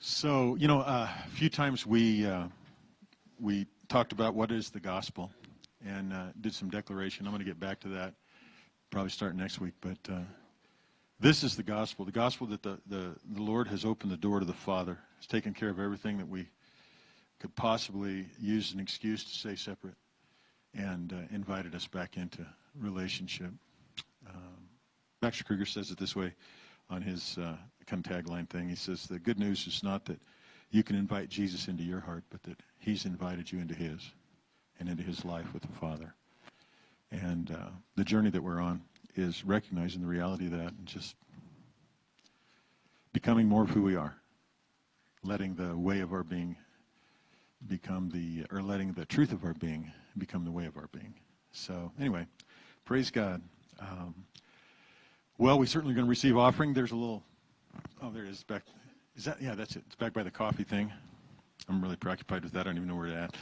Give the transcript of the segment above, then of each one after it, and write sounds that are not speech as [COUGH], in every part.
So, you know, uh, a few times we uh, we talked about what is the gospel and uh, did some declaration. I'm going to get back to that probably start next week. But uh, this is the gospel the gospel that the, the, the Lord has opened the door to the Father, has taken care of everything that we could possibly use an excuse to stay separate, and uh, invited us back into relationship. Um, Baxter Kruger says it this way on his uh, kind of tagline thing. He says, The good news is not that you can invite Jesus into your heart, but that he's invited you into his and into his life with the Father. And uh, the journey that we're on is recognizing the reality of that and just becoming more of who we are, letting the way of our being become the, or letting the truth of our being become the way of our being. So, anyway, praise God. Um, well, we certainly are going to receive offering. There's a little, oh, there it is. Back, is that, yeah, that's it. It's back by the coffee thing. I'm really preoccupied with that. I don't even know where to at.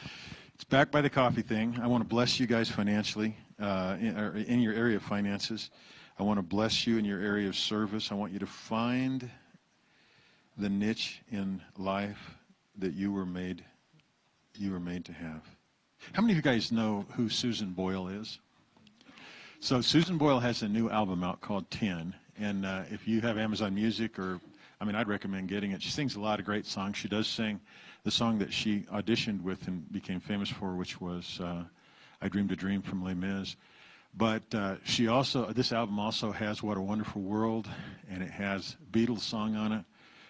It's back by the coffee thing. I want to bless you guys financially uh, in, in your area of finances. I want to bless you in your area of service. I want you to find the niche in life that you were made you were made to have. How many of you guys know who Susan Boyle is? So Susan Boyle has a new album out called 10, and uh, if you have Amazon Music or I mean, I'd recommend getting it. She sings a lot of great songs. She does sing the song that she auditioned with and became famous for, which was uh, "I Dreamed a Dream" from Les Mis. But uh, she also, this album also has "What a Wonderful World," and it has Beatles song on it.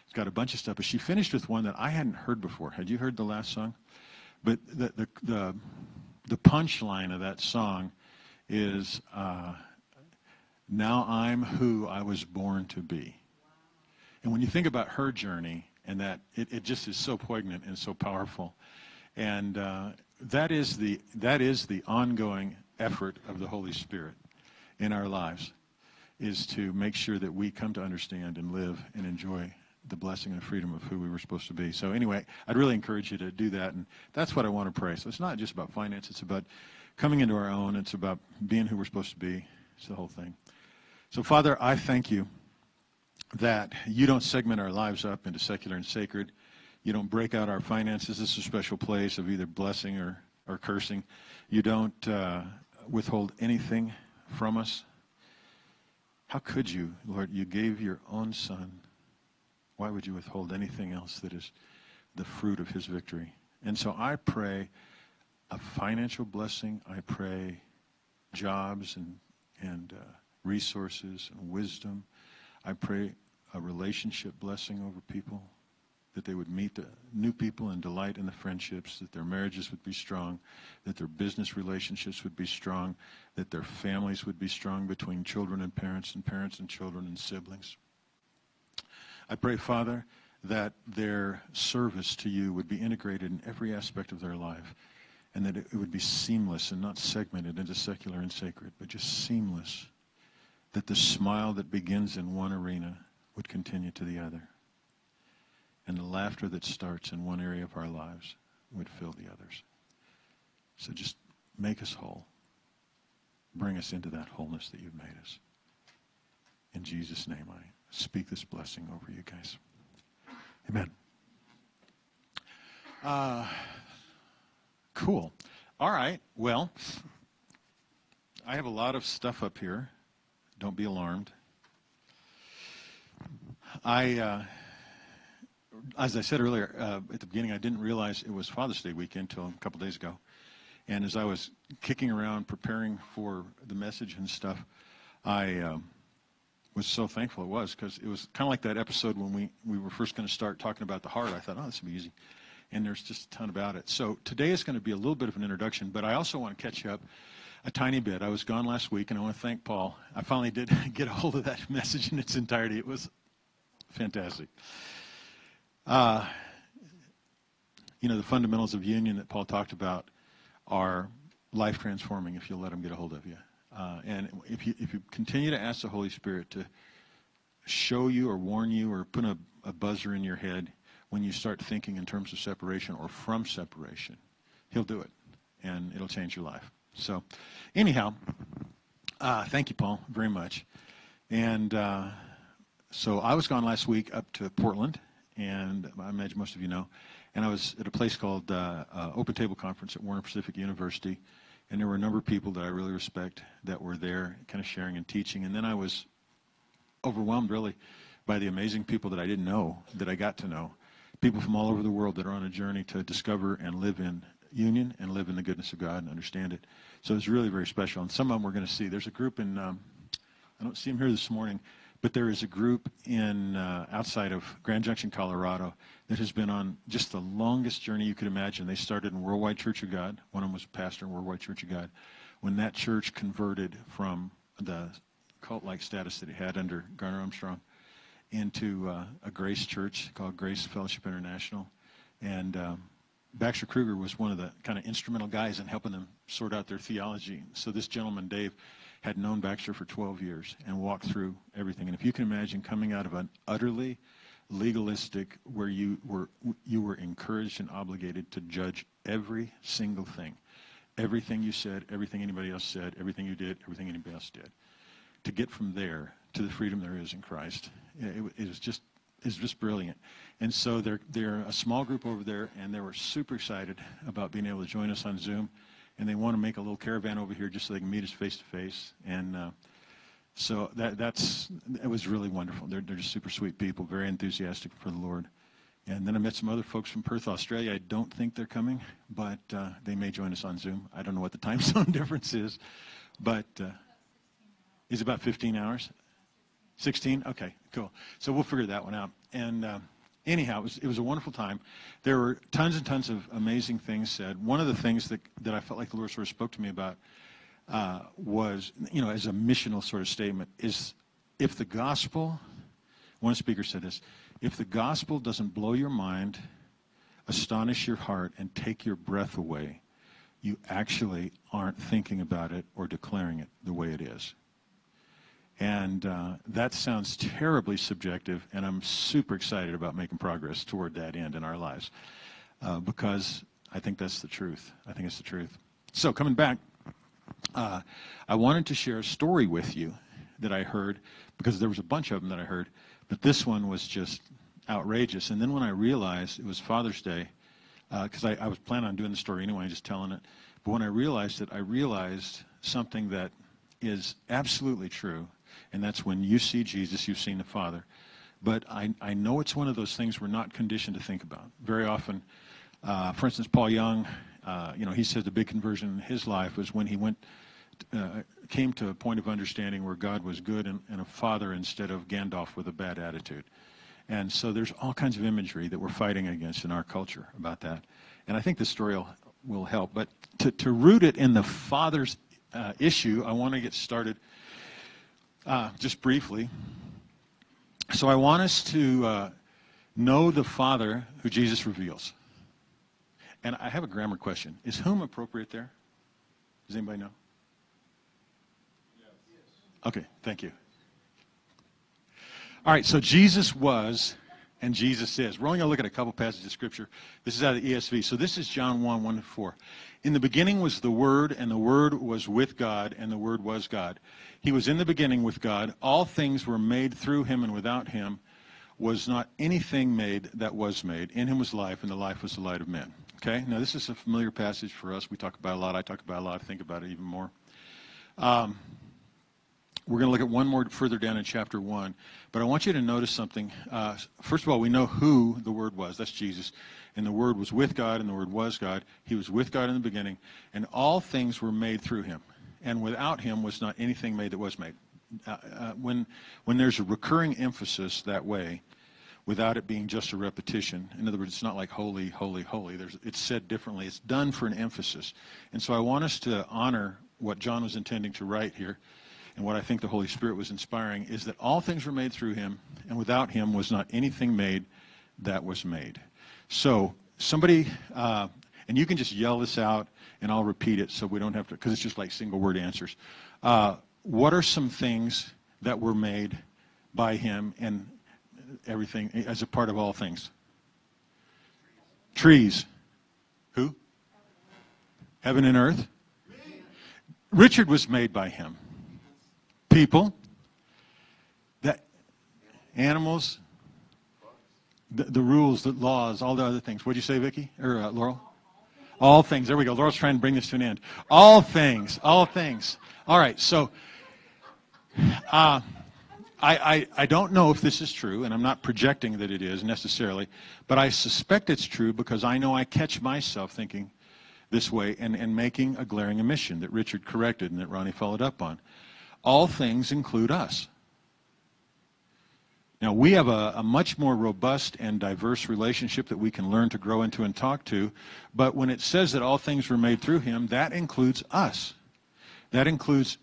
It's got a bunch of stuff. But she finished with one that I hadn't heard before. Had you heard the last song? But the the the, the punchline of that song is, uh, "Now I'm who I was born to be." And when you think about her journey, and that it, it just is so poignant and so powerful, and uh, that is the that is the ongoing effort of the Holy Spirit in our lives, is to make sure that we come to understand and live and enjoy the blessing and freedom of who we were supposed to be. So anyway, I'd really encourage you to do that, and that's what I want to pray. So it's not just about finance; it's about coming into our own. It's about being who we're supposed to be. It's the whole thing. So Father, I thank you that you don't segment our lives up into secular and sacred. You don't break out our finances. This is a special place of either blessing or, or cursing. You don't uh, withhold anything from us. How could you, Lord? You gave your own son. Why would you withhold anything else that is the fruit of his victory? And so I pray a financial blessing. I pray jobs and, and uh, resources and wisdom. I pray a relationship blessing over people, that they would meet the new people and delight in the friendships, that their marriages would be strong, that their business relationships would be strong, that their families would be strong between children and parents and parents and children and siblings. I pray, Father, that their service to you would be integrated in every aspect of their life and that it would be seamless and not segmented into secular and sacred, but just seamless that the smile that begins in one arena would continue to the other. And the laughter that starts in one area of our lives would fill the others. So just make us whole. Bring us into that wholeness that you've made us. In Jesus' name, I speak this blessing over you guys. Amen. Uh, cool. All right. Well, I have a lot of stuff up here. Don't be alarmed. I, uh, as I said earlier uh, at the beginning, I didn't realize it was Father's Day weekend until a couple days ago. And as I was kicking around preparing for the message and stuff, I um, was so thankful it was because it was kind of like that episode when we, we were first going to start talking about the heart. I thought, oh, this will be easy. And there's just a ton about it. So today is going to be a little bit of an introduction, but I also want to catch you up a tiny bit. I was gone last week, and I want to thank Paul. I finally did [LAUGHS] get a hold of that [LAUGHS] message in its entirety. It was fantastic. Uh, you know, the fundamentals of union that Paul talked about are life transforming if you'll let them get a hold of you. Uh, and if you if you continue to ask the Holy Spirit to show you or warn you or put a, a buzzer in your head when you start thinking in terms of separation or from separation, He'll do it, and it'll change your life. So, anyhow, uh, thank you, Paul, very much. And uh, so I was gone last week up to Portland, and I imagine most of you know. And I was at a place called uh, uh, Open Table Conference at Warner Pacific University, and there were a number of people that I really respect that were there, kind of sharing and teaching. And then I was overwhelmed, really, by the amazing people that I didn't know, that I got to know. People from all over the world that are on a journey to discover and live in union and live in the goodness of God and understand it. So it's really very special. And some of them we're going to see. There's a group in, um, I don't see them here this morning, but there is a group in uh, outside of Grand Junction, Colorado, that has been on just the longest journey you could imagine. They started in Worldwide Church of God. One of them was a pastor in Worldwide Church of God. When that church converted from the cult-like status that it had under Garner Armstrong into uh, a Grace Church called Grace Fellowship International, and um, Baxter Kruger was one of the kind of instrumental guys in helping them sort out their theology. So this gentleman, Dave, had known Baxter for 12 years and walked through everything. And if you can imagine coming out of an utterly legalistic, where you were you were encouraged and obligated to judge every single thing, everything you said, everything anybody else said, everything you did, everything anybody else did, to get from there to the freedom there is in Christ, it, it was just is just brilliant. And so they're, they're a small group over there, and they were super excited about being able to join us on Zoom. And they want to make a little caravan over here just so they can meet us face to face. And uh, so that, that's, it was really wonderful. They're, they're just super sweet people, very enthusiastic for the Lord. And then I met some other folks from Perth, Australia. I don't think they're coming, but uh, they may join us on Zoom. I don't know what the [LAUGHS] time zone [LAUGHS] difference is, but uh, is about 15 hours. 16? Okay, cool. So we'll figure that one out. And uh, anyhow, it was, it was a wonderful time. There were tons and tons of amazing things said. One of the things that, that I felt like the Lord sort of spoke to me about uh, was, you know, as a missional sort of statement, is if the gospel, one speaker said this, if the gospel doesn't blow your mind, astonish your heart, and take your breath away, you actually aren't thinking about it or declaring it the way it is. And uh, that sounds terribly subjective, and I'm super excited about making progress toward that end in our lives uh, because I think that's the truth. I think it's the truth. So, coming back, uh, I wanted to share a story with you that I heard because there was a bunch of them that I heard, but this one was just outrageous. And then when I realized it was Father's Day, because uh, I, I was planning on doing the story anyway, just telling it, but when I realized it, I realized something that is absolutely true and that's when you see Jesus, you've seen the Father. But I, I know it's one of those things we're not conditioned to think about. Very often, uh, for instance, Paul Young, uh, you know, he said the big conversion in his life was when he went, uh, came to a point of understanding where God was good and, and a father instead of Gandalf with a bad attitude. And so there's all kinds of imagery that we're fighting against in our culture about that. And I think this story will, will help. But to, to root it in the father's uh, issue, I want to get started uh, just briefly. So I want us to uh, know the Father who Jesus reveals. And I have a grammar question. Is whom appropriate there? Does anybody know? Okay, thank you. All right, so Jesus was and Jesus is. We're only going to look at a couple passages of Scripture. This is out of the ESV. So this is John 1 1 to 4. In the beginning was the Word, and the Word was with God, and the Word was God. He was in the beginning with God. All things were made through him, and without him was not anything made that was made. In him was life, and the life was the light of men. Okay? Now, this is a familiar passage for us. We talk about a lot. I talk about a lot. I think about it even more. Um, we're going to look at one more further down in chapter 1. But I want you to notice something. Uh, first of all, we know who the Word was. That's Jesus. And the Word was with God, and the Word was God. He was with God in the beginning. And all things were made through him. And without him was not anything made that was made. Uh, uh, when, when there's a recurring emphasis that way, without it being just a repetition. In other words, it's not like holy, holy, holy. There's, it's said differently. It's done for an emphasis. And so I want us to honor what John was intending to write here and what I think the Holy Spirit was inspiring is that all things were made through him, and without him was not anything made that was made. So, somebody, uh, and you can just yell this out, and I'll repeat it so we don't have to, because it's just like single word answers. Uh, what are some things that were made by him and everything as a part of all things? Trees. Who? Heaven and earth. Richard was made by him people, that animals, the, the rules, the laws, all the other things. What'd you say, Vicki? Or uh, Laurel? All things. There we go. Laurel's trying to bring this to an end. All things. All things. All right. So, uh, I, I, I don't know if this is true, and I'm not projecting that it is necessarily, but I suspect it's true because I know I catch myself thinking this way and, and making a glaring omission that Richard corrected and that Ronnie followed up on. All things include us. Now, we have a, a, much more robust and diverse relationship that we can learn to grow into and talk to, but when it says that all things were made through him, that includes us. That includes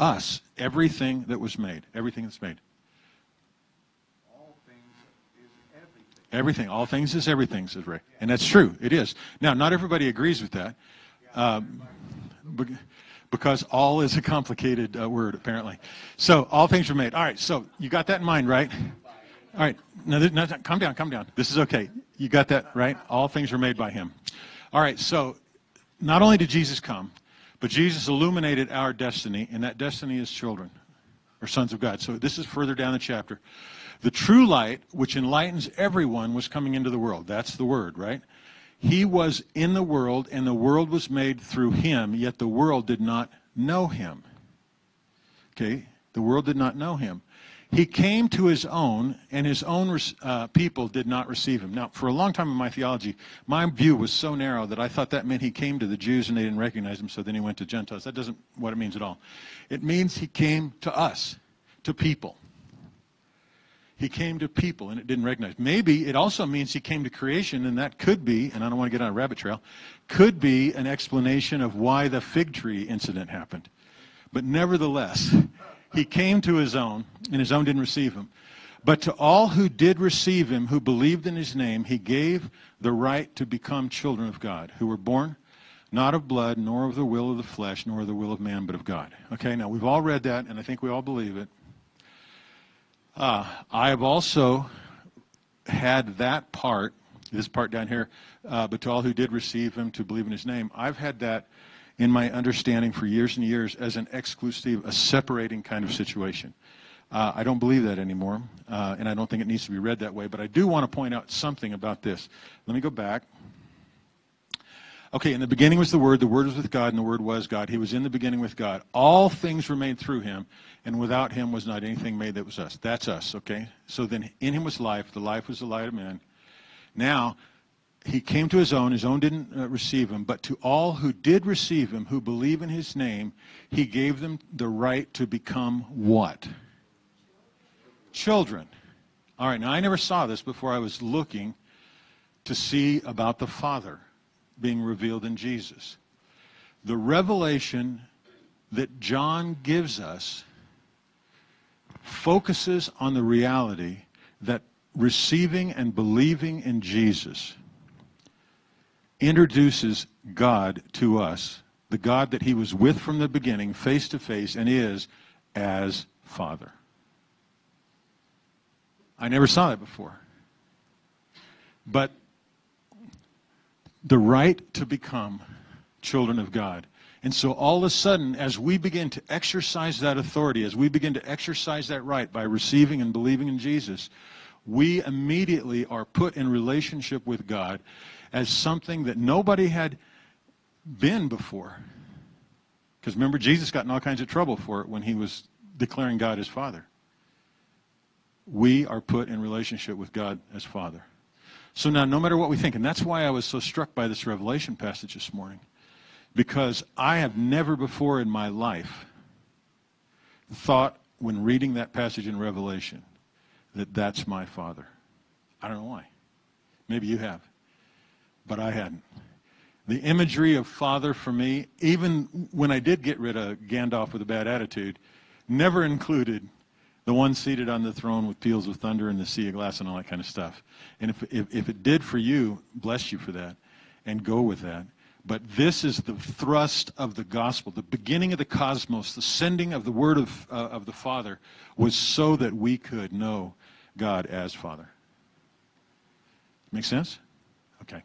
us, everything that was made, everything that's made. Everything. Everything, all things is everything, says Ray. And that's true, it is. Now, not everybody agrees with that. Um, because all is a complicated uh, word, apparently. So all things were made. All right, so you got that in mind, right? All right, no, no, calm down, come down. This is okay. You got that, right? All things were made by him. All right, so not only did Jesus come, but Jesus illuminated our destiny, and that destiny is children or sons of God. So this is further down the chapter. The true light, which enlightens everyone, was coming into the world. That's the word, right? He was in the world, and the world was made through him, yet the world did not know him. Okay? The world did not know him. He came to his own, and his own uh, people did not receive him. Now, for a long time in my theology, my view was so narrow that I thought that meant he came to the Jews and they didn't recognize him, so then he went to Gentiles. That doesn't what it means at all. It means he came to us, to people. He came to people and it didn't recognize. Maybe it also means he came to creation, and that could be, and I don't want to get on a rabbit trail, could be an explanation of why the fig tree incident happened. But nevertheless, he came to his own, and his own didn't receive him. But to all who did receive him, who believed in his name, he gave the right to become children of God, who were born not of blood, nor of the will of the flesh, nor of the will of man, but of God. Okay, now we've all read that, and I think we all believe it. Uh, I have also had that part, this part down here, uh, but to all who did receive him to believe in his name, I've had that in my understanding for years and years as an exclusive, a separating kind of situation. Uh, I don't believe that anymore, uh, and I don't think it needs to be read that way, but I do want to point out something about this. Let me go back. Okay, in the beginning was the Word, the Word was with God, and the Word was God. He was in the beginning with God. All things were made through him, and without him was not anything made that was us. That's us, okay? So then in him was life, the life was the light of men. Now, he came to his own, his own didn't uh, receive him, but to all who did receive him, who believe in his name, he gave them the right to become what? Children. All right, now I never saw this before I was looking to see about the Father being revealed in Jesus. The revelation that John gives us focuses on the reality that receiving and believing in Jesus introduces God to us, the God that he was with from the beginning, face to face, and is as Father. I never saw that before. But the right to become children of God. And so all of a sudden, as we begin to exercise that authority, as we begin to exercise that right by receiving and believing in Jesus, we immediately are put in relationship with God as something that nobody had been before. Because remember, Jesus got in all kinds of trouble for it when he was declaring God as Father. We are put in relationship with God as Father. So now, no matter what we think, and that's why I was so struck by this Revelation passage this morning, because I have never before in my life thought when reading that passage in Revelation that that's my Father. I don't know why. Maybe you have, but I hadn't. The imagery of Father for me, even when I did get rid of Gandalf with a bad attitude, never included the one seated on the throne with peals of thunder and the sea of glass and all that kind of stuff. And if, if, if it did for you, bless you for that and go with that. But this is the thrust of the gospel. The beginning of the cosmos, the sending of the word of, uh, of the Father was so that we could know God as Father. Make sense? Okay.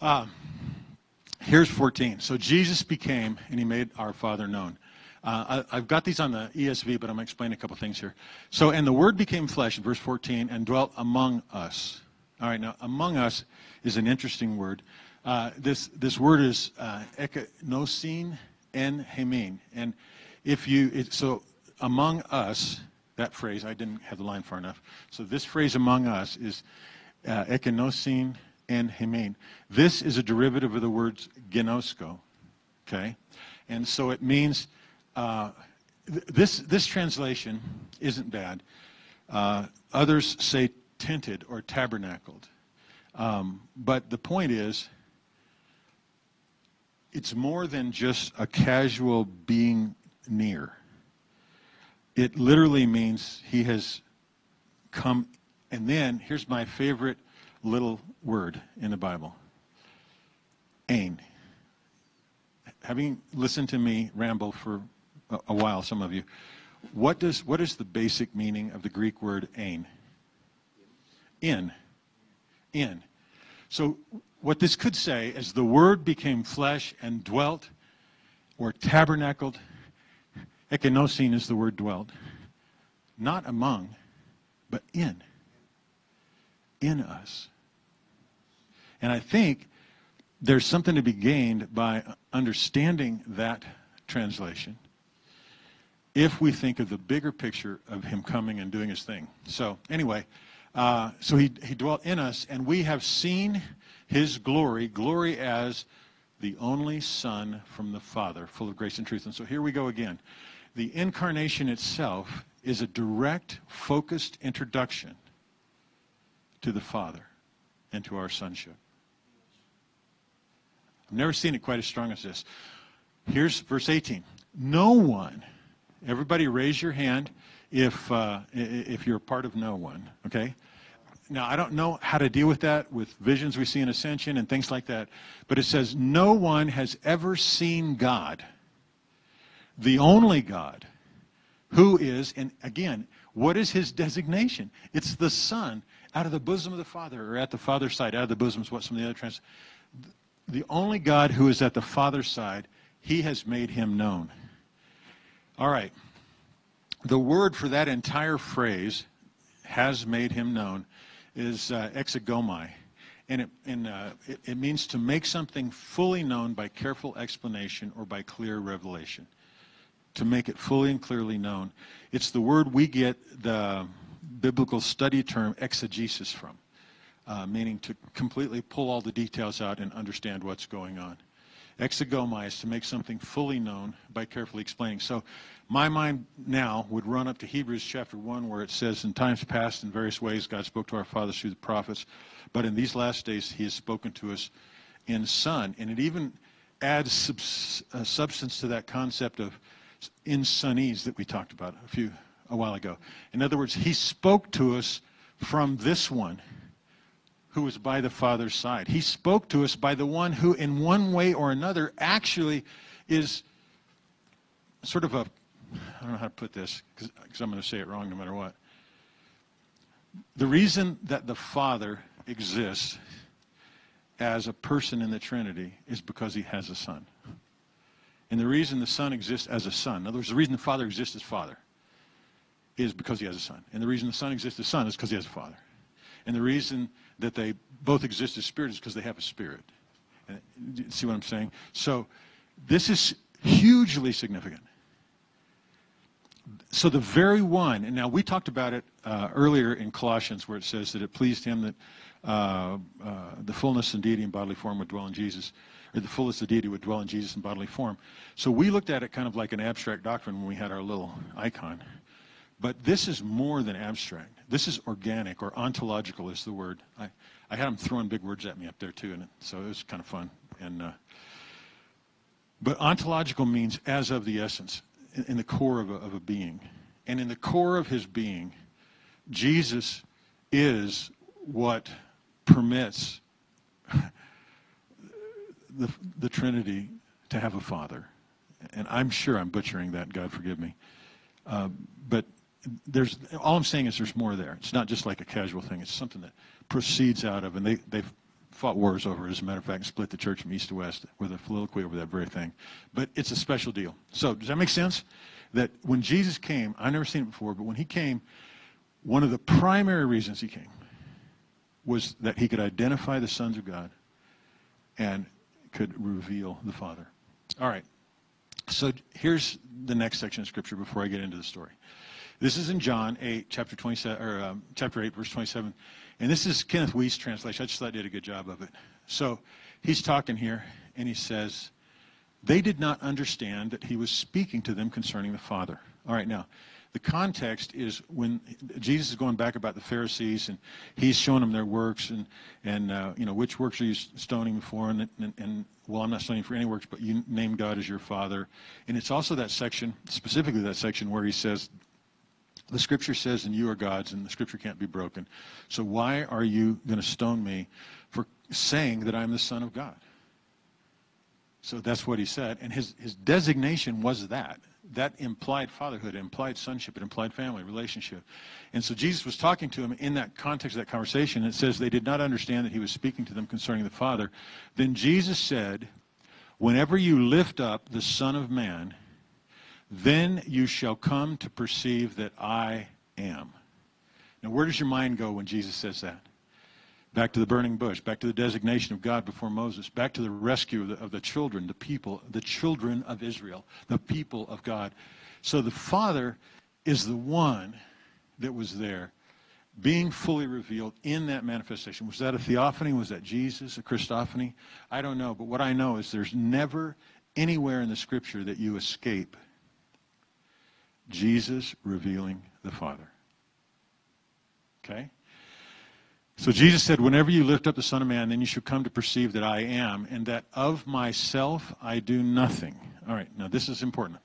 Uh, here's 14. So Jesus became, and he made our Father known. Uh, I, have got these on the ESV, but I'm going to explain a couple things here. So, and the Word became flesh, verse 14, and dwelt among us. All right, now, among us is an interesting word. Uh, this, this word is uh, ekinosin en hemin. And if you, it, so among us, that phrase, I didn't have the line far enough. So this phrase among us is uh, ekinosin and hemin. This is a derivative of the words ginosko, okay? And so it means, uh, th- this, this translation isn't bad. Uh, others say tented or tabernacled. Um, but the point is, it's more than just a casual being near. It literally means he has come. And then, here's my favorite little word in the Bible ain. Having listened to me ramble for a, while, some of you, what, does, what is the basic meaning of the Greek word ain? In. In. So, what this could say is the Word became flesh and dwelt or tabernacled. Ekinosin is the word dwelt. Not among, but in. In us. And I think there's something to be gained by understanding that translation if we think of the bigger picture of him coming and doing his thing. So, anyway, uh, so he, he dwelt in us, and we have seen his glory, glory as the only Son from the Father, full of grace and truth. And so here we go again. The incarnation itself is a direct, focused introduction to the Father and to our sonship. I've never seen it quite as strong as this. Here's verse 18. No one, everybody raise your hand if, uh, if you're part of no one, okay? Now, I don't know how to deal with that with visions we see in Ascension and things like that, but it says, No one has ever seen God, the only God, who is, and again, what is his designation? It's the Son out of the bosom of the Father, or at the Father's side, out of the bosom is what some of the other trans. The only God who is at the Father's side, he has made him known. All right. The word for that entire phrase, has made him known, is uh, exegomai. And, it, and uh, it, it means to make something fully known by careful explanation or by clear revelation. To make it fully and clearly known. It's the word we get the biblical study term exegesis from, uh, meaning to completely pull all the details out and understand what's going on. Exegomai is to make something fully known by carefully explaining. So my mind now would run up to Hebrews chapter 1 where it says, In times past, in various ways, God spoke to our fathers through the prophets, but in these last days, he has spoken to us in Son. And it even adds subs- uh, substance to that concept of in sonese that we talked about a few a while ago. In other words, he spoke to us from this one who was by the Father's side. He spoke to us by the one who, in one way or another, actually is sort of a, I don't know how to put this, because I'm going to say it wrong no matter what. The reason that the Father exists as a person in the Trinity is because he has a Son. And the reason the Son exists as a Son, in other words, the reason the Father exists as Father, is because he has a Son. And the reason the Son exists as Son is because he has a Father. And the reason that they both exist as spirits because they have a spirit. See what I'm saying? So this is hugely significant. So the very one, and now we talked about it uh, earlier in Colossians where it says that it pleased him that uh, uh, the fullness and deity in bodily form would dwell in Jesus, or the fullness of deity would dwell in Jesus in bodily form. So we looked at it kind of like an abstract doctrine when we had our little icon. But this is more than abstract. This is organic or ontological is the word. I, I had them throwing big words at me up there too, and so it was kind of fun. And uh, but ontological means as of the essence, in, in the core of a, of a being, and in the core of his being, Jesus is what permits [LAUGHS] the, the Trinity to have a father. And I'm sure I'm butchering that. God forgive me. Uh, but there's all I'm saying is there's more there. It's not just like a casual thing. It's something that proceeds out of, and they they fought wars over as a matter of fact, split the church from east to west with a filioque over that very thing. But it's a special deal. So does that make sense? That when Jesus came, I've never seen it before, but when he came, one of the primary reasons he came was that he could identify the sons of God and could reveal the Father. All right. So here's the next section of Scripture before I get into the story. This is in John 8, chapter 27, or um, chapter 8, verse 27. And this is Kenneth Wuest's translation. I just thought I did a good job of it. So he's talking here, and he says, They did not understand that he was speaking to them concerning the Father. All right, now, the context is when Jesus is going back about the Pharisees and he's showing them their works and, and uh, you know, which works are you stoning for? And, and, and, well, I'm not stoning for any works, but you name God as your Father. And it's also that section, specifically that section where he says, the scripture says, and you are God's, and the scripture can't be broken. So why are you going to stone me for saying that I'm the Son of God? So that's what he said. And his, his designation was that that implied fatherhood, implied sonship, it implied family relationship. And so Jesus was talking to him in that context of that conversation. It says they did not understand that he was speaking to them concerning the Father. Then Jesus said, Whenever you lift up the Son of Man, then you shall come to perceive that I am. Now, where does your mind go when Jesus says that? Back to the burning bush, back to the designation of God before Moses, back to the rescue of the, of the, children, the people, the children of Israel, the people of God. So the Father is the one that was there being fully revealed in that manifestation. Was that a theophany? Was that Jesus, a Christophany? I don't know. But what I know is there's never anywhere in the scripture that you escape Jesus revealing the Father. Okay? So Jesus said, Whenever you lift up the Son of Man, then you shall come to perceive that I am, and that of myself I do nothing. All right, now this is important.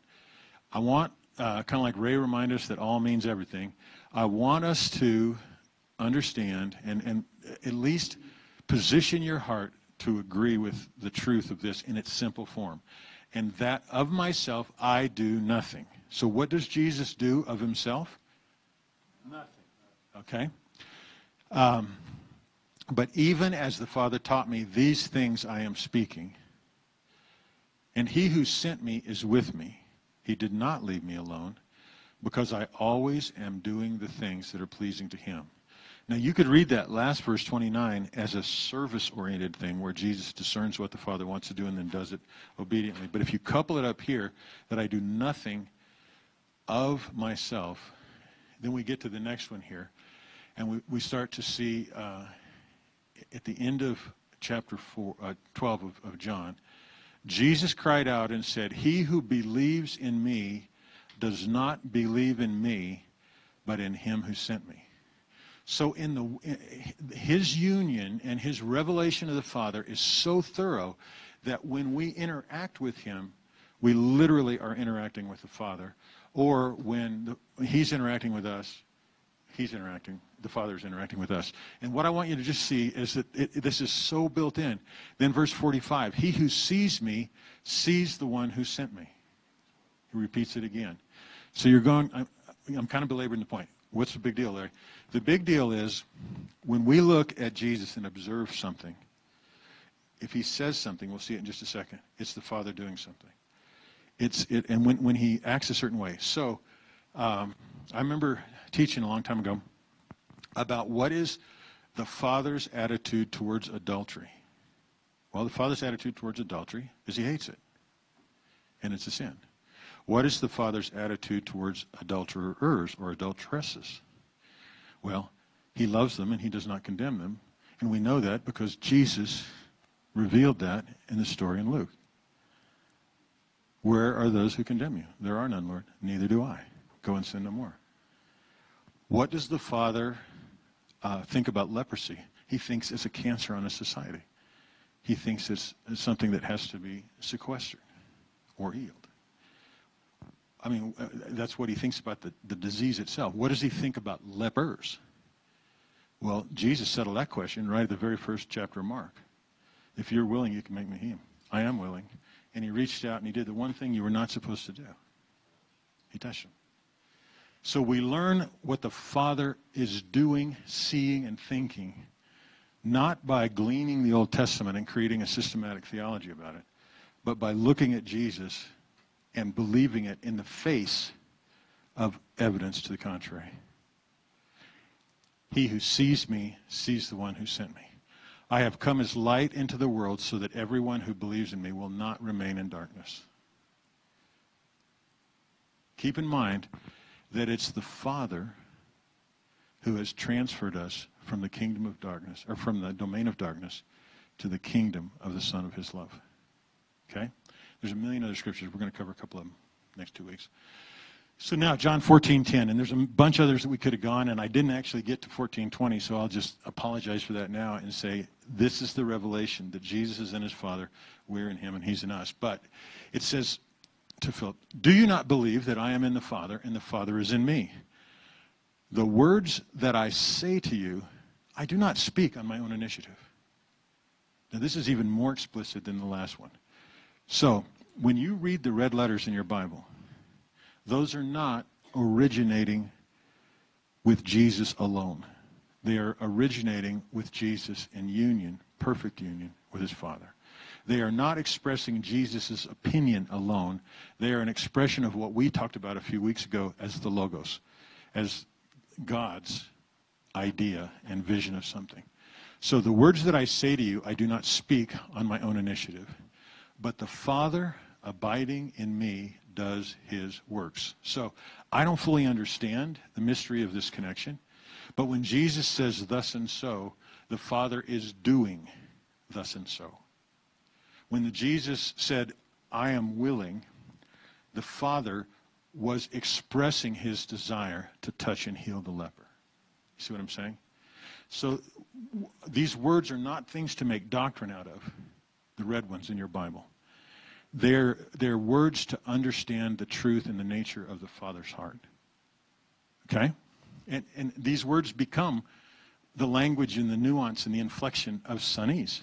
I want, uh, kind of like Ray reminded us that all means everything, I want us to understand and, and at least position your heart to agree with the truth of this in its simple form. And that of myself I do nothing. So what does Jesus do of himself? Nothing. Okay? Um, but even as the Father taught me, these things I am speaking. And he who sent me is with me. He did not leave me alone, because I always am doing the things that are pleasing to him. Now, you could read that last verse 29 as a service oriented thing where Jesus discerns what the Father wants to do and then does it obediently. But if you couple it up here, that I do nothing of myself, then we get to the next one here. And we, we start to see uh, at the end of chapter four, uh, 12 of, of John, Jesus cried out and said, He who believes in me does not believe in me, but in him who sent me. So in the his union and his revelation of the Father is so thorough that when we interact with him, we literally are interacting with the Father. Or when the, he's interacting with us, he's interacting the Father is interacting with us. And what I want you to just see is that it, this is so built in. Then verse 45, he who sees me sees the one who sent me. He repeats it again. So you're going, I'm, I'm kind of belaboring the point. What's the big deal, Larry? The big deal is when we look at Jesus and observe something, if he says something, we'll see it in just a second, it's the Father doing something. It's it, and when, when he acts a certain way. So um, I remember teaching a long time ago about what is the father's attitude towards adultery. Well, the father's attitude towards adultery is he hates it, and it's a sin. What is the father's attitude towards adulterers or adulteresses? Well, he loves them and he does not condemn them. And we know that because Jesus revealed that in the story in Luke. Where are those who condemn you? There are none, Lord. Neither do I. Go and sin no more. What does the Father uh, think about leprosy. He thinks it's a cancer on a society. He thinks it's, it's something that has to be sequestered or healed. I mean, uh, that's what he thinks about the, the disease itself. What does he think about lepers? Well, Jesus settled that question right at the very first chapter of Mark. If you're willing, you can make me heal. I am willing. And he reached out and he did the one thing you were not supposed to do. He touched him. So we learn what the Father is doing, seeing, and thinking not by gleaning the Old Testament and creating a systematic theology about it, but by looking at Jesus and believing it in the face of evidence to the contrary. He who sees me sees the one who sent me. I have come as light into the world so that everyone who believes in me will not remain in darkness. Keep in mind that it's the Father who has transferred us from the kingdom of darkness, or from the domain of darkness, to the kingdom of the Son of His love. Okay? There's a million other scriptures. We're going to cover a couple of them next two weeks. So now, John 14:10, and there's a bunch others that we could have gone, and I didn't actually get to 14:20, so I'll just apologize for that now and say this is the revelation that Jesus is in His Father, we're in Him, and He's in us. But it says to Philip, "Do you not believe that I am in the Father, and the Father is in me? The words that I say to you, I do not speak on my own initiative." Now, this is even more explicit than the last one. So, when you read the red letters in your Bible, those are not originating with Jesus alone. They are originating with Jesus in union, perfect union with his Father. They are not expressing Jesus' opinion alone. They are an expression of what we talked about a few weeks ago as the Logos, as God's idea and vision of something. So the words that I say to you, I do not speak on my own initiative, but the Father abiding in me does his works. So I don't fully understand the mystery of this connection, but when Jesus says thus and so, the Father is doing thus and so. When the Jesus said, I am willing, the Father was expressing his desire to touch and heal the leper. You see what I'm saying? So w- these words are not things to make doctrine out of, the red ones in your Bible. They're, words to understand the truth and the nature of the Father's heart. Okay? And, and these words become the language and the nuance and the inflection of Sonese.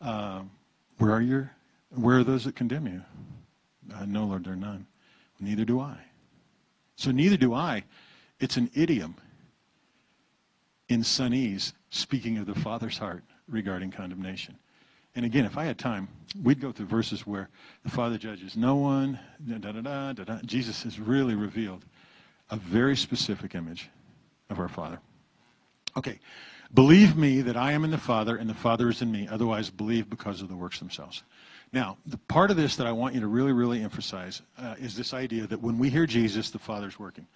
Uh, where are your, where are those that condemn you? Uh, no, Lord, there are none. Neither do I. So neither do I. It's an idiom in Sonese speaking of the Father's heart regarding condemnation. And again, if I had time, we'd go through verses where the Father judges no one, da, da, da, da, da. Jesus has really revealed a very specific image of our Father. Okay, believe me that I am in the Father and the Father is in me, otherwise believe because of the works themselves. Now, the part of this that I want you to really, really emphasize uh, is this idea that when we hear Jesus, the Father's working.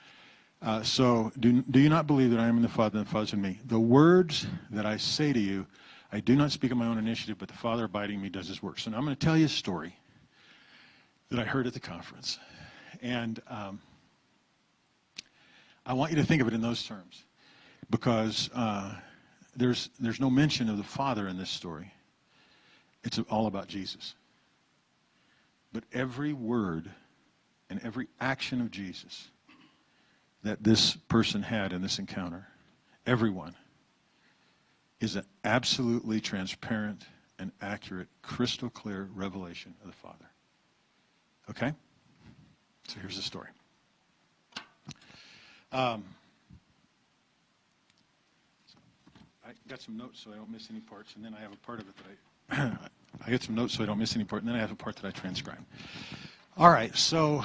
Uh, so, do, do you not believe that I am in the Father and the Father is in me? The words that I say to you, I do not speak on my own initiative, but the Father abiding in me does his work. So now I'm going to tell you a story that I heard at the conference. And um, I want you to think of it in those terms because uh, there's, there's no mention of the Father in this story. It's all about Jesus. But every word and every action of Jesus that this person had in this encounter, everyone, is an absolutely transparent and accurate, crystal clear revelation of the Father. Okay? So here's the story. Um, I got some notes so I don't miss any parts, and then I have a part of it that I. [CLEARS THROAT] I get some notes so I don't miss any part, and then I have a part that I transcribe. All right, so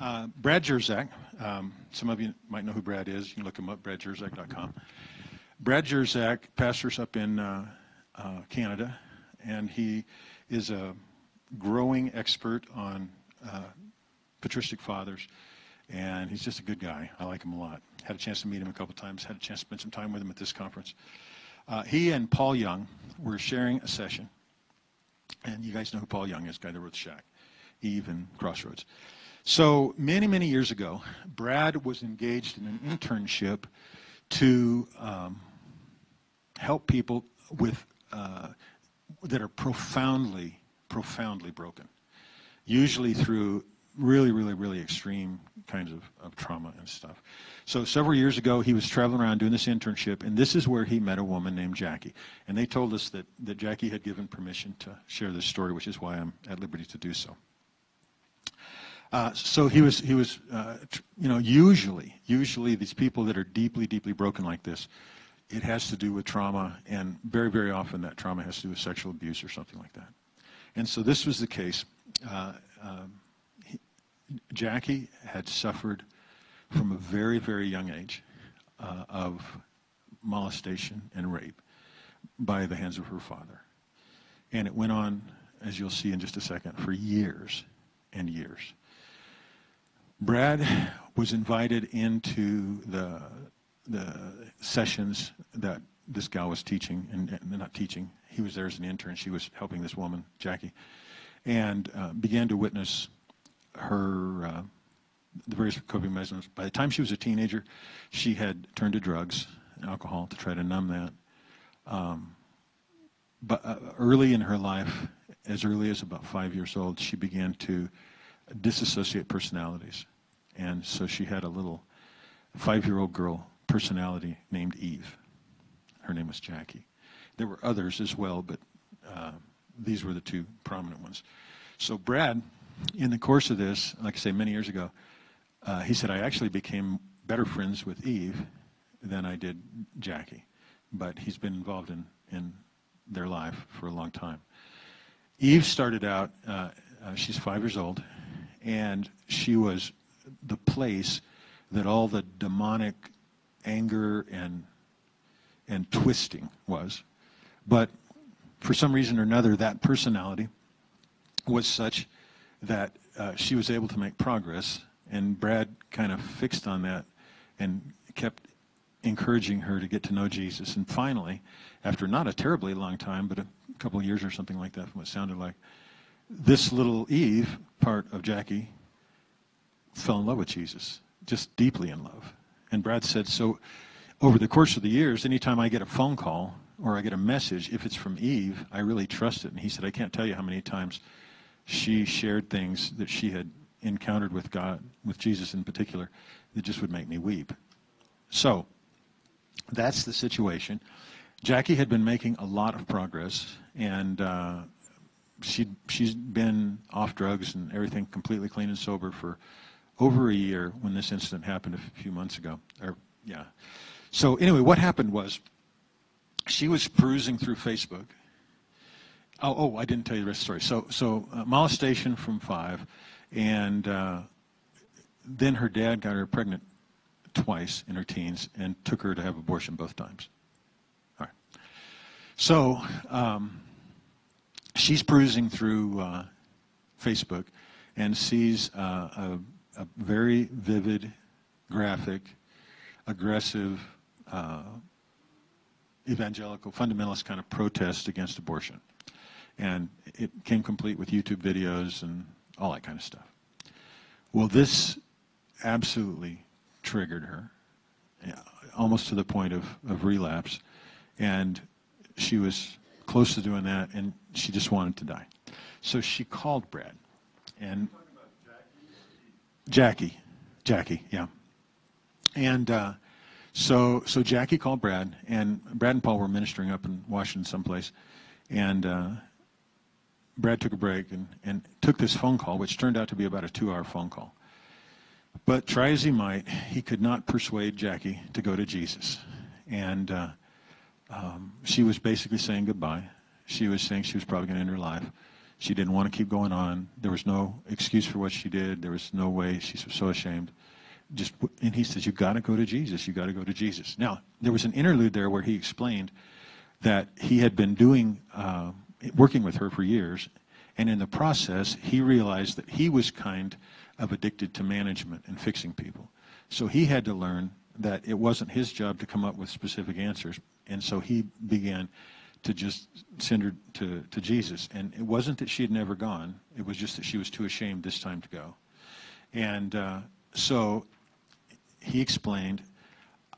uh, Brad Jersak, um, some of you might know who Brad is. You can look him up, bradjersak.com. Brad Jersak pastors up in uh, uh, Canada, and he is a growing expert on uh, patristic fathers, and he's just a good guy. I like him a lot. Had a chance to meet him a couple times. Had a chance to spend some time with him at this conference. Uh, he and Paul Young were sharing a session, and you guys know who Paul Young is, guy that wrote the Shack, Eve, and Crossroads. So many, many years ago, Brad was engaged in an internship to um, help people with uh, that are profoundly, profoundly broken, usually through really, really, really extreme kinds of, of trauma and stuff. So several years ago, he was traveling around doing this internship, and this is where he met a woman named Jackie. And they told us that, that Jackie had given permission to share this story, which is why I'm at liberty to do so. Uh, so he was, he was, uh, you know, usually, usually these people that are deeply, deeply broken like this, it has to do with trauma, and very, very often that trauma has to do with sexual abuse or something like that. And so this was the case. Uh, he, Jackie had suffered from a very, very young age uh, of molestation and rape by the hands of her father. And it went on, as you'll see in just a second, for years and years. Brad was invited into the the sessions that this guy was teaching, and, and not teaching. He was there as an intern. She was helping this woman, Jackie, and uh, began to witness her uh, the various coping mechanisms. By the time she was a teenager, she had turned to drugs, alcohol, to try to numb that. Um, but uh, early in her life, as early as about five years old, she began to disassociate personalities. And so she had a little five year old girl personality named Eve. Her name was Jackie. There were others as well, but uh, these were the two prominent ones. So, Brad, in the course of this, like I say, many years ago, uh, he said, I actually became better friends with Eve than I did Jackie. But he's been involved in, in their life for a long time. Eve started out, uh, uh, she's five years old, and she was the place that all the demonic anger and and twisting was. But for some reason or another, that personality was such that uh, she was able to make progress, and Brad kind of fixed on that and kept encouraging her to get to know Jesus. And finally, after not a terribly long time, but a couple of years or something like that, from what it sounded like, this little Eve, part of Jackie, fell in love with Jesus, just deeply in love. And Brad said, so over the course of the years, anytime I get a phone call or I get a message, if it's from Eve, I really trust it. And he said, I can't tell you how many times she shared things that she had encountered with God, with Jesus in particular, that just would make me weep. So that's the situation. Jackie had been making a lot of progress, and uh, she she's been off drugs and everything completely clean and sober for over a year when this incident happened a few months ago. Or yeah. So anyway, what happened was she was perusing through Facebook. Oh, oh, I didn't tell you the rest of the story. So, so uh, molestation from five, and uh, then her dad got her pregnant twice in her teens and took her to have abortion both times. All right. So um, she's perusing through uh, Facebook and sees uh, a a very vivid, graphic, aggressive, uh, evangelical, fundamentalist kind of protest against abortion. And it came complete with YouTube videos and all that kind of stuff. Well, this absolutely triggered her, almost to the point of, of relapse. And she was close to doing that, and she just wanted to die. So she called Brad. And Jackie. Jackie, yeah. And uh, so, so Jackie called Brad, and Brad and Paul were ministering up in Washington someplace. And uh, Brad took a break and, and took this phone call, which turned out to be about a two hour phone call. But try as he might, he could not persuade Jackie to go to Jesus. And uh, um, she was basically saying goodbye. She was saying she was probably going to end her life. She didn't want to keep going on. There was no excuse for what she did. There was no way. She was so ashamed. Just and he says, "You got to go to Jesus. You got to go to Jesus." Now there was an interlude there where he explained that he had been doing uh, working with her for years, and in the process he realized that he was kind of addicted to management and fixing people. So he had to learn that it wasn't his job to come up with specific answers, and so he began to just send her to, to Jesus. And it wasn't that she had never gone, it was just that she was too ashamed this time to go. And uh, so he explained,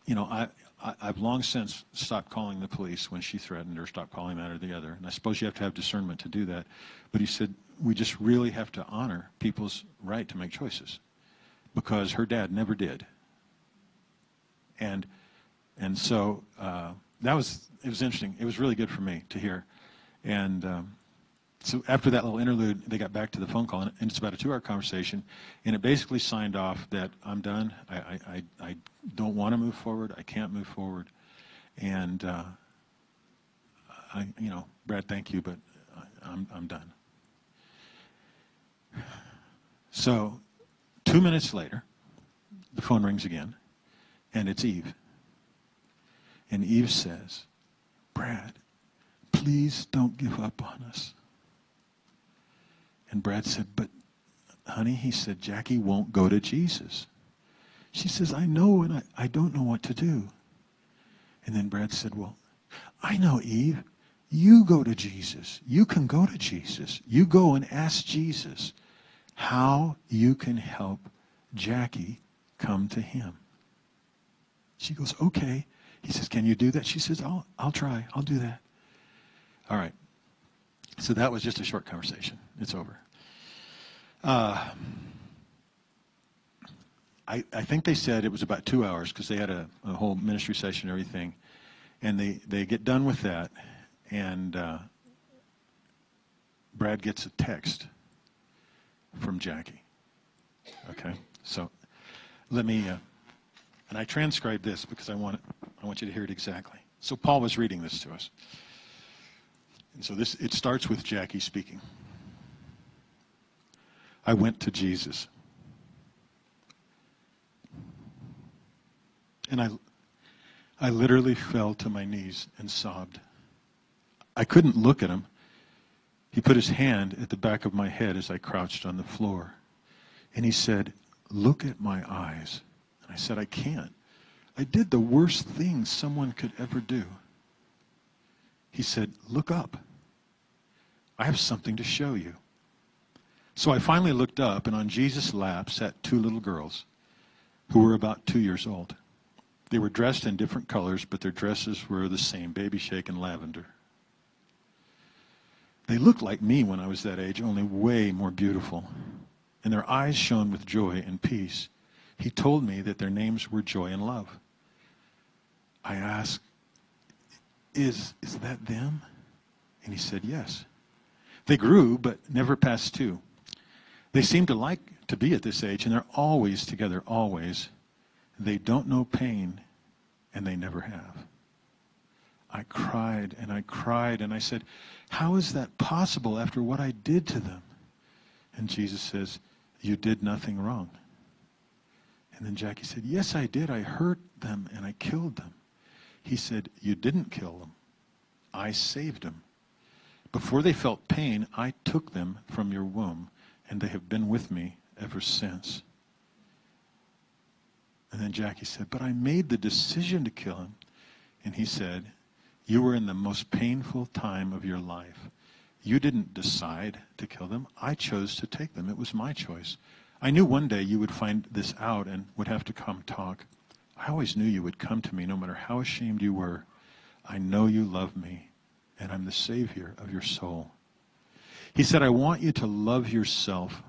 you know, I, I, have long since stopped calling the police when she threatened or stopped calling that or the other. And I suppose you have to have discernment to do that. But he said, we just really have to honor people's right to make choices because her dad never did. And, and so uh, that was it was interesting. It was really good for me to hear. And um, so after that little interlude, they got back to the phone call, and it's about a two-hour conversation, and it basically signed off that I'm done. I, I, I don't want to move forward. I can't move forward. And, uh, I, you know, Brad, thank you, but I, I'm, I'm done. So, two minutes later, the phone rings again, and it's Eve. And Eve says, Brad, please don't give up on us. And Brad said, But, honey, he said, Jackie won't go to Jesus. She says, I know, and I, I don't know what to do. And then Brad said, Well, I know, Eve. You go to Jesus. You can go to Jesus. You go and ask Jesus how you can help Jackie come to him. She goes, Okay. He says, Can you do that? She says, I'll, I'll try. I'll do that. All right. So that was just a short conversation. It's over. Uh, I, I think they said it was about two hours because they had a, a, whole ministry session and everything. And they, they get done with that, and uh, Brad gets a text from Jackie. Okay? So let me, uh, and I transcribed this because I want, I want you to hear it exactly. So Paul was reading this to us. And so this, it starts with Jackie speaking. I went to Jesus. And I, I literally fell to my knees and sobbed. I couldn't look at him. He put his hand at the back of my head as I crouched on the floor. And he said, Look at my eyes. And I said, I can't. I did the worst thing someone could ever do. He said, Look up. I have something to show you. So I finally looked up, and on Jesus' lap sat two little girls who were about two years old. They were dressed in different colors, but their dresses were the same baby shake and lavender. They looked like me when I was that age, only way more beautiful. And their eyes shone with joy and peace. He told me that their names were Joy and Love. I asked, Is, is that them? And he said, Yes. They grew, but never past two. They seem to like to be at this age, and they're always together, always. They don't know pain, and they never have. I cried and I cried and I said, How is that possible after what I did to them? And Jesus says, You did nothing wrong. And then Jackie said, Yes, I did. I hurt them and I killed them. He said, You didn't kill them. I saved them. Before they felt pain, I took them from your womb, and they have been with me ever since. And then Jackie said, But I made the decision to kill him. And he said, You were in the most painful time of your life. You didn't decide to kill them. I chose to take them. It was my choice. I knew one day you would find this out and would have to come talk. I always knew you would come to me no matter how ashamed you were. I know you love me, and I'm the Savior of your soul. He said, I want you to love yourself.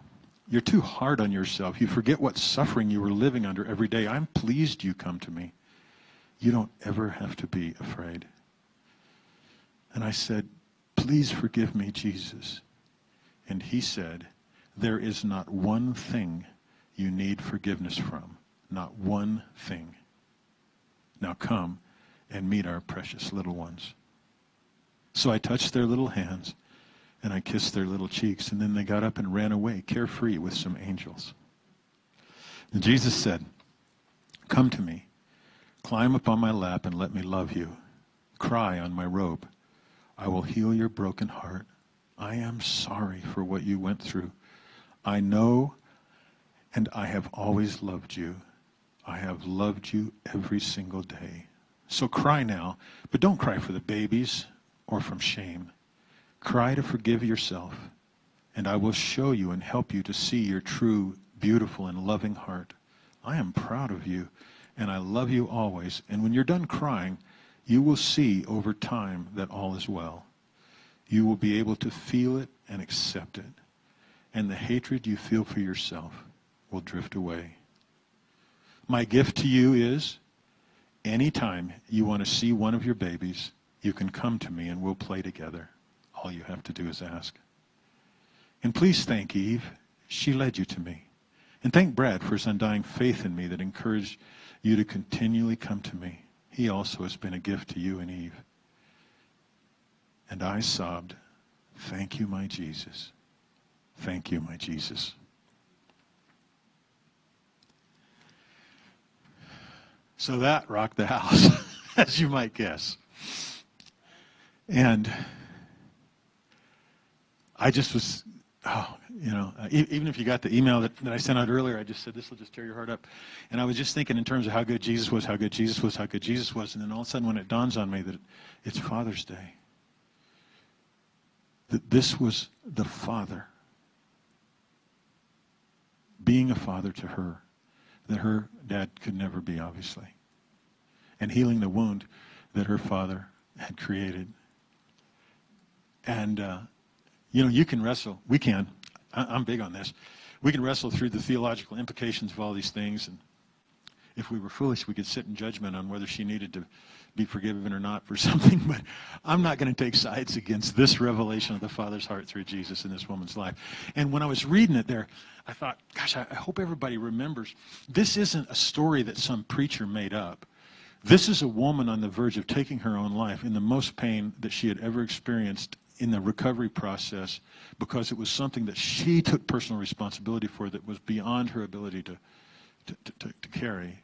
You're too hard on yourself. You forget what suffering you were living under every day. I'm pleased you come to me. You don't ever have to be afraid. And I said, Please forgive me, Jesus. And he said, There is not one thing you need forgiveness from. Not one thing. Now come and meet our precious little ones. So I touched their little hands and I kissed their little cheeks, and then they got up and ran away, carefree with some angels. And Jesus said, Come to me, climb upon my lap, and let me love you. Cry on my robe. I will heal your broken heart. I am sorry for what you went through. I know and I have always loved you. I have loved you every single day. So cry now, but don't cry for the babies or from shame. Cry to forgive yourself, and I will show you and help you to see your true, beautiful, and loving heart. I am proud of you, and I love you always. And when you're done crying, you will see over time that all is well. You will be able to feel it and accept it. And the hatred you feel for yourself will drift away. My gift to you is anytime you want to see one of your babies, you can come to me and we'll play together. All you have to do is ask. And please thank Eve. She led you to me. And thank Brad for his undying faith in me that encouraged you to continually come to me. he also has been a gift to you and Eve. And I sobbed, Thank you, my Jesus. Thank you, my Jesus. So that rocked the house, [LAUGHS] as you might guess. And I just was, oh, you know, uh, even if you got the email that, that I sent out earlier, I just said, this will just tear your heart up. And I was just thinking in terms of how good Jesus was, how good Jesus was, how good Jesus was. And then all of a sudden, when it dawns on me that it's Father's Day, that this was the Father being a father to her that her dad could never be, obviously, and healing the wound that her father had created. And, uh, you know, you can wrestle. We can. I- I'm big on this. We can wrestle through the theological implications of all these things. And if we were foolish, we could sit in judgment on whether she needed to be forgiven or not for [LAUGHS] something. But I'm not going to take sides against this revelation of the Father's heart through Jesus in this woman's life. And when I was reading it there, I thought, gosh, I hope everybody remembers this isn't a story that some preacher made up. This is a woman on the verge of taking her own life in the most pain that she had ever experienced in the recovery process because it was something that she took personal responsibility for that was beyond her ability to, to, to, to carry.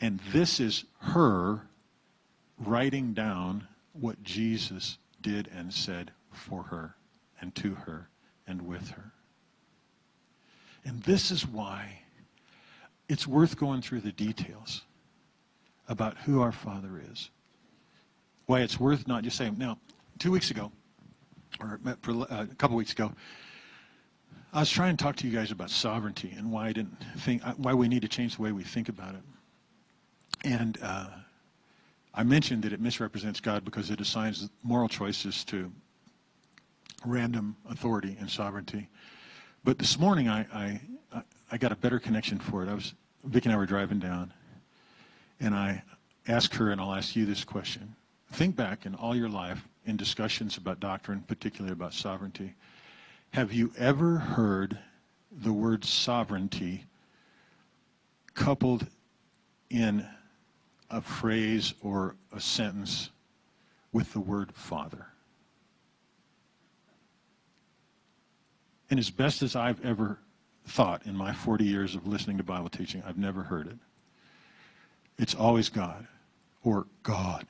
And this is her writing down what Jesus did and said for her and to her and with her. And this is why it's worth going through the details about who our Father is. Why it's worth not just saying, now, two weeks ago, or uh, a couple weeks ago, I was trying to talk to you guys about sovereignty and why I didn't think, uh, why we need to change the way we think about it. And uh, I mentioned that it misrepresents God because it assigns moral choices to random authority and sovereignty. But this morning, I, I, I got a better connection for it. I was, Vic and I were driving down, and I asked her, and I'll ask you this question. Think back in all your life in discussions about doctrine, particularly about sovereignty. Have you ever heard the word sovereignty coupled in a phrase or a sentence with the word father? And as best as I've ever thought in my 40 years of listening to Bible teaching, I've never heard it. It's always God or God.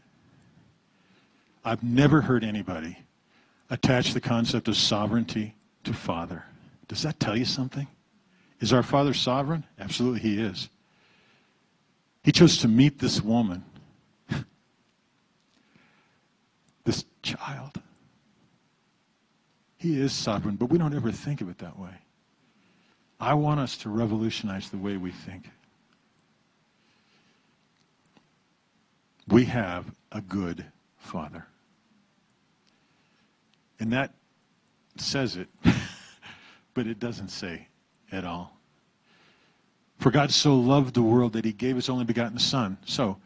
I've never heard anybody attach the concept of sovereignty to Father. Does that tell you something? Is our Father sovereign? Absolutely, He is. He chose to meet this woman, [LAUGHS] this child. He is sovereign, but we don't ever think of it that way. I want us to revolutionize the way we think. We have a good Father. And that says it, [LAUGHS] but it doesn't say at all. For God so loved the world that he gave his only begotten Son. So,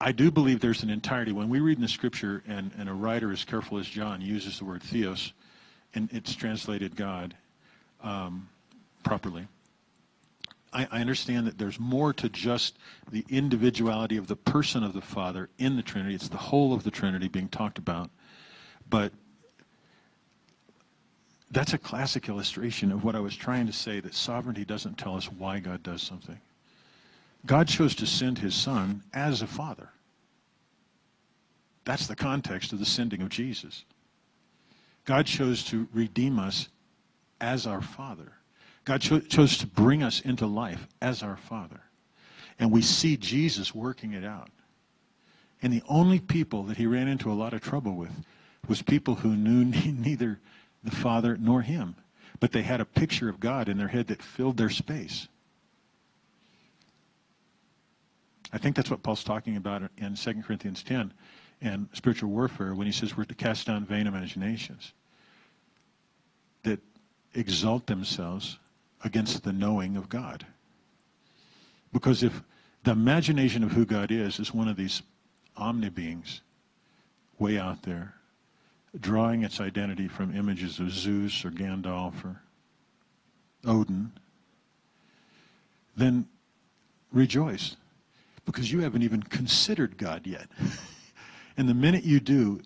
I do believe there's an entirety. When we read in the scripture, and, and a writer as careful as John uses the word theos, and it's translated God um, properly. I, I understand that there's more to just the individuality of the person of the Father in the Trinity. It's the whole of the Trinity being talked about. But that's a classic illustration of what I was trying to say that sovereignty doesn't tell us why God does something. God chose to send his son as a father. That's the context of the sending of Jesus. God chose to redeem us as our father. God cho- chose to bring us into life as our father. And we see Jesus working it out. And the only people that he ran into a lot of trouble with was people who knew [LAUGHS] neither the Father nor him. But they had a picture of God in their head that filled their space. I think that's what Paul's talking about in 2 Corinthians 10 and spiritual warfare when he says we're to cast down vain imaginations that exalt themselves against the knowing of God. Because if the imagination of who God is is one of these omni beings way out there, drawing its identity from images of Zeus or Gandalf or Odin, then rejoice. because you haven't even considered God yet. [LAUGHS] and the minute you do,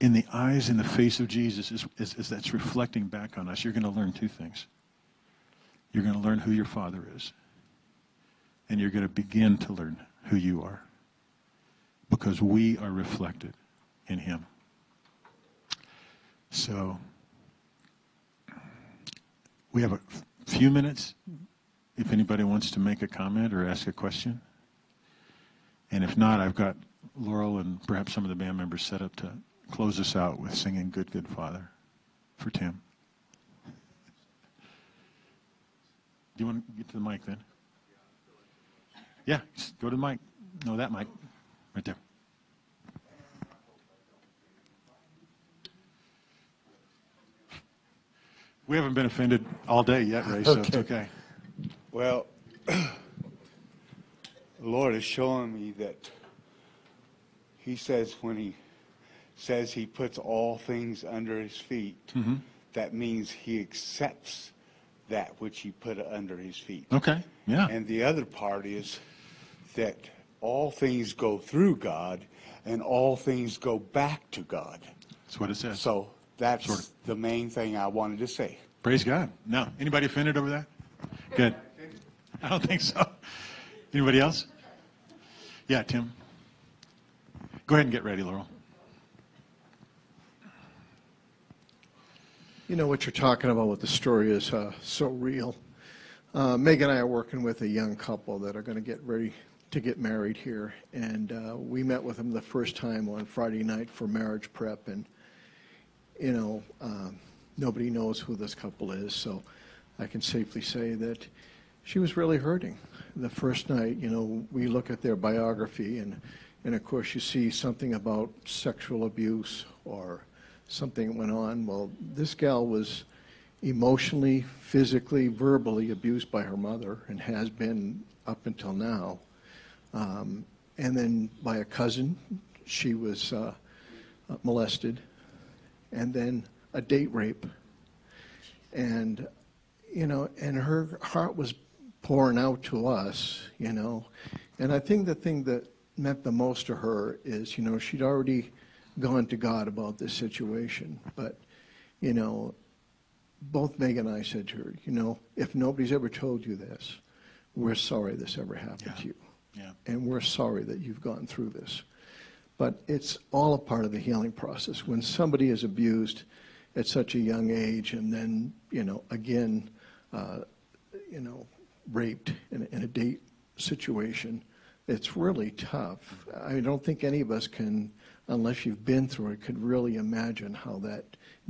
in the eyes and the face of Jesus, is, is that's reflecting back on us, you're going to learn two things. You're going to learn who your Father is, and you're going to begin to learn who you are because we are reflected in Him. So, we have a few minutes if anybody wants to make a comment or ask a question. And if not, I've got Laurel and perhaps some of the band members set up to close us out with singing Good, Good Father for Tim. Do you want to get to the mic then? Yeah, go to the mic. No, that mic. Right there. We haven't been offended all day yet, Ray, so it's Okay. okay. Well, [CLEARS THROAT] the Lord is showing me that He says when He says He puts all things under His feet, mm-hmm. that means He accepts that which He put under His feet. Okay, yeah. And the other part is that all things go through God and all things go back to God. That's what it says. So that's Sort of. the main thing I wanted to say. Praise God. No. Anybody offended over that? Good. I don't think so. Anybody else? Yeah, Tim. Go ahead and get ready, Laurel. You know what you're talking about with the story is uh, so real. Uh, Meg and I are working with a young couple that are going to get ready to get married here, and uh, we met with them the first time on Friday night for marriage prep, and you know um, nobody knows who this couple is, so I can safely say that she was really hurting. The first night, you know, we look at their biography, and and of course you see something about sexual abuse or something went on. Well, this gal was emotionally, physically, verbally abused by her mother and has been up until now. Um, and then by a cousin, she was uh, molested, and then a date rape. And, you know, and her heart was pouring out to us, you know. And I think the thing that meant the most to her is, you know, she'd already gone to God about this situation. But, you know, both Meg and I said to her, you know, if nobody's ever told you this, we're sorry this ever happened Yeah. to you. Yeah. And we're sorry that you've gone through this. But it's all a part of the healing process. When somebody is abused at such a young age and then, you know, again, uh, you know, raped in, in a date situation, it's really tough. I don't think any of us can, unless you've been through it, could really imagine how that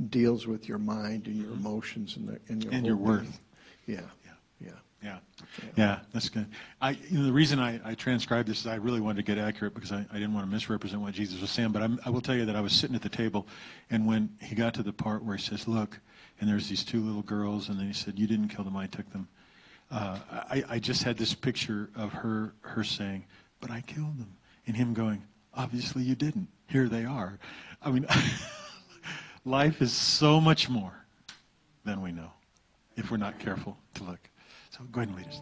deals with your mind and your emotions and, the, and your And your worth. Yeah. Yeah, yeah, that's good. I, you know, the reason I, I transcribed this is I really wanted to get accurate because I, I didn't want to misrepresent what Jesus was saying. But I'm, I will tell you that I was sitting at the table, and when he got to the part where he says, "Look," and there's these two little girls, and then he said, "You didn't kill them, I took them." Uh, I, I just had this picture of her, her saying, "But I killed them," and him going, "Obviously you didn't. Here they are." I mean, [LAUGHS] life is so much more than we know if we're not careful to look. So go ahead and lead us.